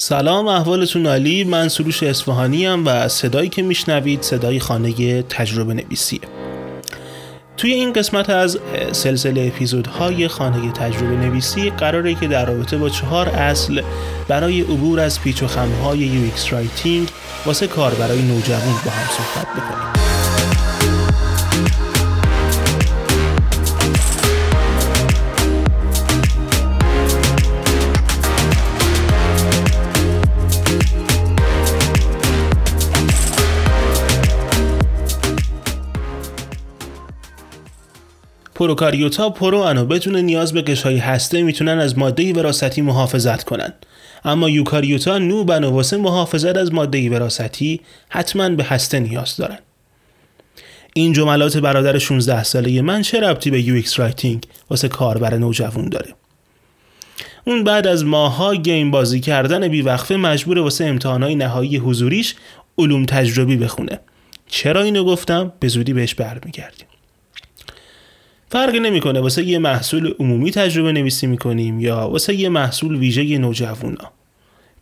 سلام احوالتون عالی. من سروش اصفهانی ام و صدایی که میشنوید صدای خانه تجربه نویسیه. توی این قسمت از سلسله اپیزودهای خانه تجربه نویسی قراره که در رابطه با چهار اصل برای عبور از پیچ و خمهای UX writing واسه کاربرای نوجوان با هم صحبت بکنیم. پروکاریوتا pro ان و بدون نیاز به غشای هسته می‌تونن از ماده وراثتی محافظت کنن. اما یوکاریوتا noob ان و واسه محافظت از ماده وراثتی حتما به هسته نیاز دارن. این جملات برادر 16 ساله من چه ربطی به UX writing واسه کاربر نوجوان داره؟ اون بعد از ماها game بازی کردن بیوقفه مجبور واسه امتحانهای نهایی حضوریش علوم تجربی بخونه. چرا اینو گفتم؟ به زودی بهش برمیگردیم. فرقی نمی‌کنه. واسه یه محصول عمومی تجربه نویسی می‌کنیم یا واسه یه محصول ویژه نوجوانا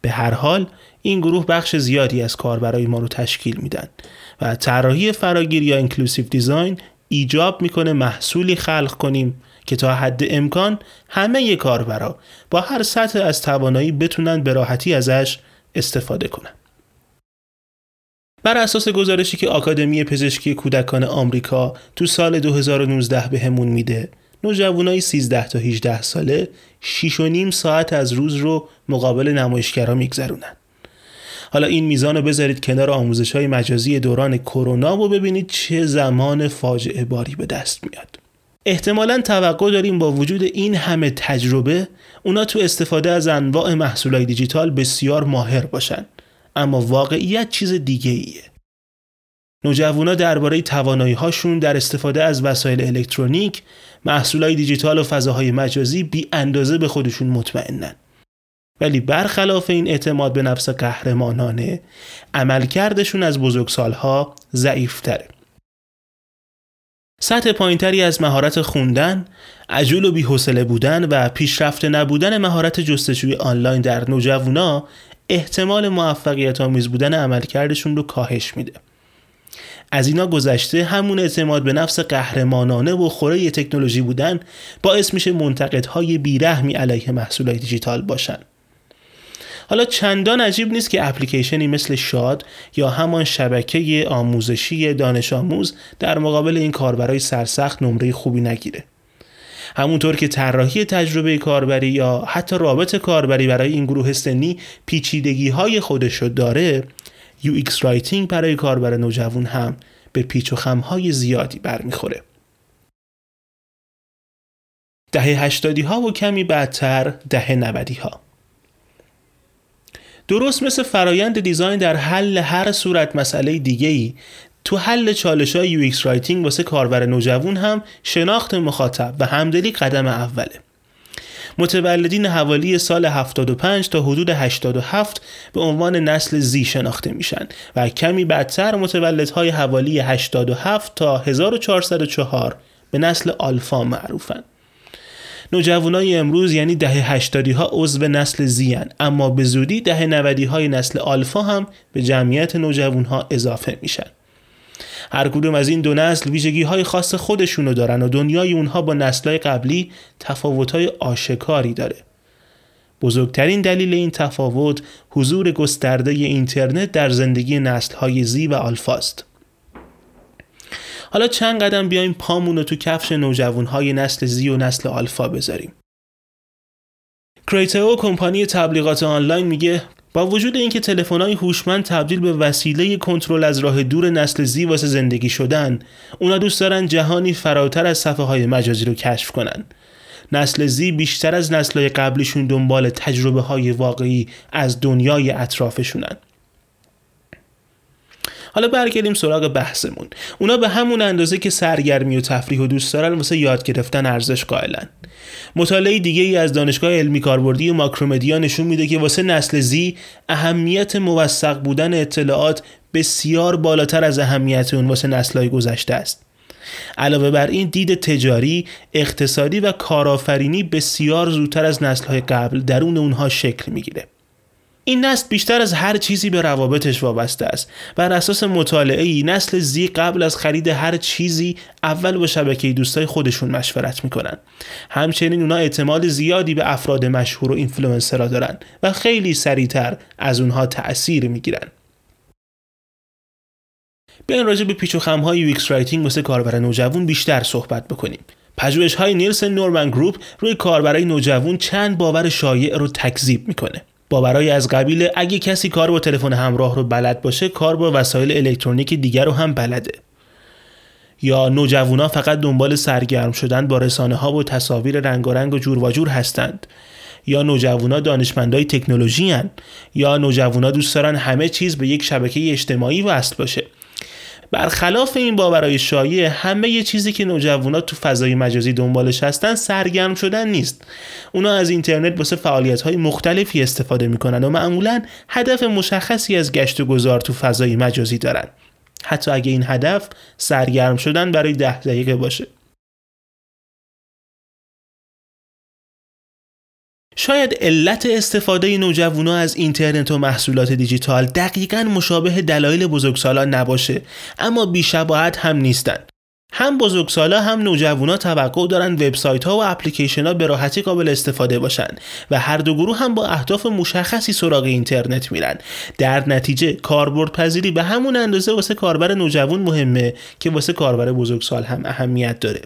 به هر حال این گروه بخش زیادی از کاربرای ما رو تشکیل میدن و طراحی فراگیر یا inclusive design ایجاب می‌کنه محصولی خلق کنیم که تا حد امکان همه کاربرا با هر سطح از توانایی بتونن به راحتی ازش استفاده کنن. بر اساس گزارشی که آکادمی پزشکی کودکان آمریکا تو سال 2019 بهمون میده نوجوانای 13 تا 18 ساله 6 و نیم ساعت از روز رو مقابل نمایشگرها میگذرونن. حالا این میزان رو بذارید کنار آموزش های مجازی دوران کرونا و ببینید چه زمان فاجعه باری به دست میاد. احتمالا توقع داریم با وجود این همه تجربه اونا تو استفاده از انواع محصولای دیجیتال بسیار ماهر باشن. اما واقعیت چیز دیگه ایه. نوجوانا درباره توانایی هاشون در استفاده از وسایل الکترونیک، محصولای دیجیتال و فضاهای مجازی بی اندازه به خودشون مطمئنن. ولی برخلاف این اعتماد به نفس قهرمانانه عملکردشون از بزرگسالها ضعیفتره. سطح پایینتری از مهارت خوندن، عجول و بیحوصله بودن و پیشرفته نبودن مهارت جستجوی آنلاین در نوجوانا احتمال موفقیت آمیز بودن عملکردشون رو کاهش میده. از اینا گذشته همون اعتماد به نفس قهرمانانه و خوره تکنولوژی بودن باعث میشه منتقدهای بیرحمی علیه محصولات دیجیتال باشن. حالا چندان عجیب نیست که اپلیکیشنی مثل شاد یا همان شبکه آموزشی دانش آموز در مقابل این کاربرای سرسخت نمره خوبی نگیره. همونطور که طراحی تجربه کاربری یا حتی رابط کاربری برای این گروه سنی پیچیدگی های خودش رو داره UX writing برای کاربر نوجوان هم به پیچ و خمهای زیادی برمیخوره. دهه هشتادی ها و کمی بعدتر دهه نودی ها درست مثل فرایند design در حل هر صورت مسئله دیگه ای تو حل چالش های UX writing واسه کاربر نوجوان هم شناخت مخاطب و همدلی قدم اوله. متولدین حوالی سال 75 تا حدود 87 به عنوان نسل زی شناخته میشن و کمی بعدتر متولدهای حوالی 87 تا 1404 به نسل آلفا معروفن. نوجوانای امروز یعنی دهه 80 ها عضو نسل زیان اما به زودی دهه 90 های نسل آلفا هم به جمعیت نوجوان ها اضافه میشن. هر کدوم از این دو نسل ویژگی های خاص خودشونو دارن و دنیای اونها با نسلهای قبلی تفاوت های آشکاری داره. بزرگترین دلیل این تفاوت حضور گسترده اینترنت در زندگی نسل های زی و آلفاست. حالا چند قدم بیایم پامون رو تو کفش نوجوان های نسل زی و نسل آلفا بذاریم. کریتو کمپانی تبلیغات آنلاین میگه با وجود اینکه تلفن‌های هوشمند تبدیل به وسیله کنترل از راه دور نسل زی واسه زندگی شدن اونا دوست دارن جهانی فراتر از صفحه های مجازی رو کشف کنن. نسل زی بیشتر از نسلهای قبلیشون دنبال تجربه های واقعی از دنیای اطرافشونن. حالا برگردیم سراغ بحثمون. اونا به همون اندازه که سرگرمی و تفریح و دوست دارن واسه یاد گرفتن ارزش قائلن. مطالعه دیگه ای از دانشگاه علمی کاربردی ماکرومدیا نشون میده که واسه نسل زی اهمیت موثق بودن اطلاعات بسیار بالاتر از اهمیت اون واسه نسلهای گذشته است. علاوه بر این دید تجاری، اقتصادی و کارآفرینی بسیار زودتر از نسلهای قبل درون اونها شکل می‌گیره. این نسل بیشتر از هر چیزی به روابطش وابسته است. بر اساس مطالعه ای نسل زی قبل از خرید هر چیزی اول با شبکه دوستای خودشون مشورت می‌کنن. همچنین اونا اعتماد زیادی به افراد مشهور و اینفلوئنسرها دارن و خیلی سریعتر از اونها تأثیر می‌گیرن. بیاین راجع به پیچ و خم‌های UX writing واسه کاربر نوجوان بیشتر صحبت بکنیم. پژوهش های Nielsen Norman Group روی کاربرای نوجوان چند باور شایع رو تکذیب می‌کنه. باورای از قبیل اگه کسی کار با تلفن همراه رو بلد باشه کار با وسایل الکترونیک دیگر رو هم بلده. یا نوجوانا فقط دنبال سرگرم شدن با رسانه ها و تصاویر رنگارنگ و جورواجور هستند. یا نوجوانا دانشمندای تکنولوژی ان. یا نوجوانا دوست دارن همه چیز به یک شبکه اجتماعی وصل باشه. برخلاف این باورهای شایع همه یه چیزی که نوجوانا تو فضای مجازی دنبالش هستن سرگرم شدن نیست. اونا از اینترنت واسه فعالیت های مختلفی استفاده می‌کنن و معمولا هدف مشخصی از گشت و گذار تو فضای مجازی دارن. حتی اگه این هدف سرگرم شدن برای ده دقیقه باشه. شاید علت استفاده نوجوانا از اینترنت و محصولات دیجیتال دقیقا مشابه دلایل بزرگسالان نباشه اما بیشباهت هم نیستن. هم بزرگسالا هم نوجوانا توقع دارن وبسایت ها و اپلیکیشن ها به راحتی قابل استفاده باشن و هر دو گروه هم با اهداف مشخصی سراغ اینترنت میرن. در نتیجه کاربرد پذیری به همون اندازه واسه کاربر نوجوان مهمه که واسه کاربر بزرگسال هم اهمیت داره.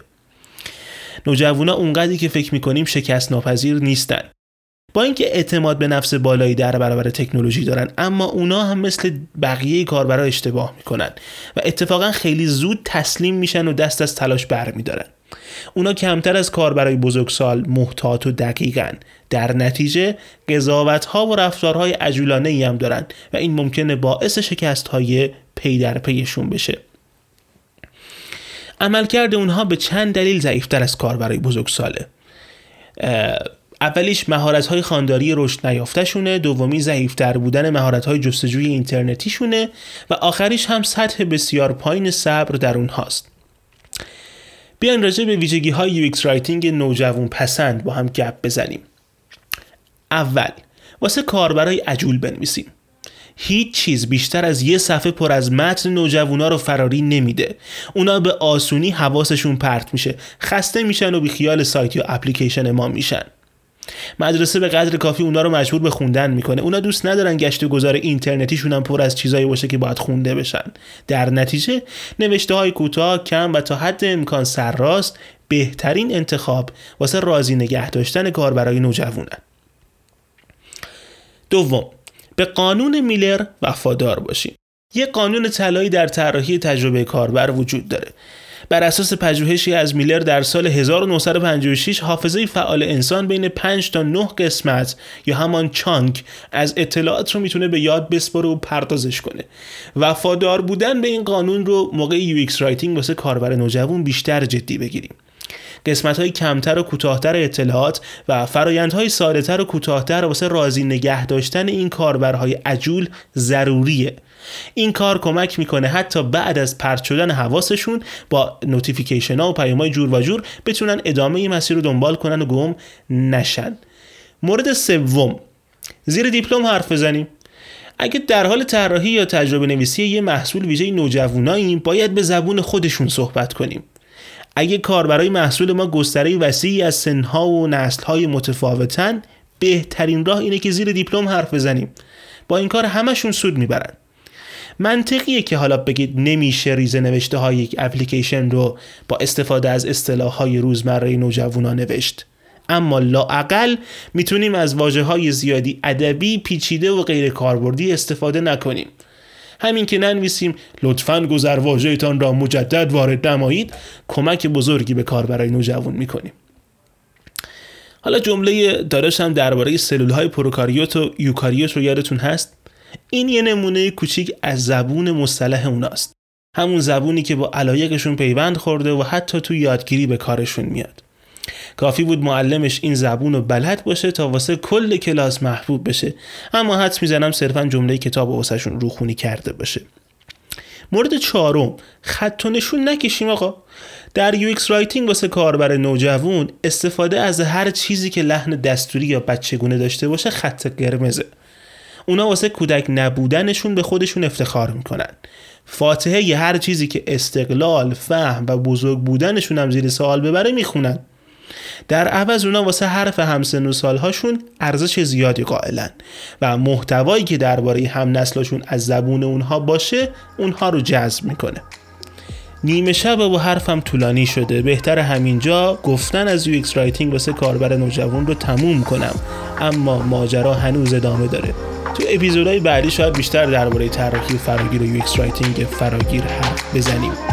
نوجوانا اونقدری که فکر می‌کنیم شکست ناپذیر نیستن. با اینکه اعتماد به نفس بالایی در برابر تکنولوژی دارن اما اونا هم مثل بقیه کاربرا اشتباه می‌کنن و اتفاقا خیلی زود تسلیم میشن و دست از تلاش برمیدارن. اونا کمتر از کاربرای بزرگسال محتاط و دقیقن. در نتیجه قضاوت ها و رفتارهای عجولانه ای هم دارن و این ممکنه باعث شکست های پی در پیشون بشه. عملکرد اونها به چند دلیل ضعیفتر از کاربرای بزرگساله. اولیش مهارت های خوانداری رشد نیافتهشونه دومی ضعیفتر بودن مهارت های جستجوی اینترنتیشونه و آخریش هم سطح بسیار پایین صبر در اونهاست. بیاین راجع به ویژگی های UX writing نوجوان پسند با هم گپ بزنیم. اول واسه کاربرای عجول بنویسیم. هیچ چیز بیشتر از یه صفحه پر از متن نوجوانا رو فراری نمیده. اونا به آسونی حواسشون پرت میشه. خسته میشن و بی خیال سایت یا اپلیکیشن ما میشن. مدرسه به قدر کافی اونا رو مجبور به خوندن می‌کنه. اونا دوست ندارن گشت و گذار اینترنتیشون هم پر از چیزایی باشه که باید خونده بشن. در نتیجه نوشته های کوتاه کم و تا حد امکان سرراست بهترین انتخاب واسه راضی نگه داشتن کار برای نوجوانن دوم به قانون میلر وفادار باشیم. یه قانون طلایی در طراحی تجربه کاربر وجود داره. بر اساس پژوهشی از میلر در سال 1956 حافظه فعال انسان بین 5 تا 9 قسمت یا همان chunk از اطلاعات رو می‌تونه به یاد بسپره و پردازش کنه. وفادار بودن به این قانون رو موقع UX writing واسه کاربر نوجوان بیشتر جدی بگیریم. قسمت های کمتر و کوتاهتر اطلاعات و فرایندهای سادهتر و کوتاهتر واسه راضی نگه داشتن این کاربرهای عجول ضروریه. این کار کمک می‌کنه حتی بعد از پرت شدن حواسشون با notification ها و پیام های جورواجور بتونن ادامه این مسیر رو دنبال کنن و گم نشن. مورد سوم. زیر دیپلم حرف بزنیم. اگه در حال طراحی یا تجربه نویسی یه محصول ویژه نوجواناییم باید به زبون خودشون صحبت کنیم. اگه کاربرای محصول ما گستره وسیعی از سنها و نسلهای متفاوتن بهترین راه اینه که زیر دیپلم حرف بزنیم. با این کار همشون سود می‌برن. منطقیه که حالا بگید نمیشه ریزه نوشته های یک اپلیکیشن رو با استفاده از اصطلاح های روزمره نوجوانا نوشت. اما لاعقل می‌تونیم از واجه های زیادی ادبی پیچیده و غیر کاربردی استفاده نکنیم. همین که ننویسیم لطفا گذر واژهتان را مجدد وارد نمایید. کمک بزرگی به کار برای نوجوان می‌کنیم. حالا جمله دارش هم درباره سلول های پروکاریوت و یوکاریوت رو یادتون هست؟ این یه نمونه کوچیک از زبون مصطلح اوناست. همون زبونی که با علایقشون پیوند خورده و حتی تو یادگیری به کارشون میاد. کافی بود معلمش این زبون رو بلد باشه تا واسه کل کلاس محبوب بشه. اما حدس می‌زنم صرفا جمله کتاب واسهشون روخونی کرده باشه. مورد چهارم خط و نشون نکشیم آقا. در UX writing واسه کاربر نوجوان استفاده از هر چیزی که لحن دستوری یا بچگونه داشته باشه خط قرمزه. اونا واسه کودک نبودنشون به خودشون افتخار می‌کنن. فاتحه ی هر چیزی که استقلال فهم و بزرگ بودنشون هم زیر سوال ببره می‌خونن. در عوض اونا واسه حرف همسن و سالهاشون ارزش زیادی قائلن و محتوایی که درباره هم نسلشون از زبون اونها باشه اونها رو جذب می‌کنه. نیمه شب و حرفم طولانی شده. بهتر همینجا گفتن از UX writing واسه کاربر نوجوان رو تموم کنم. اما ماجرا هنوز ادامه داره. تو اپیزودهای بعدی شاید بیشتر درباره طراحی فراگیر و UX writing فراگیر حرف بزنیم.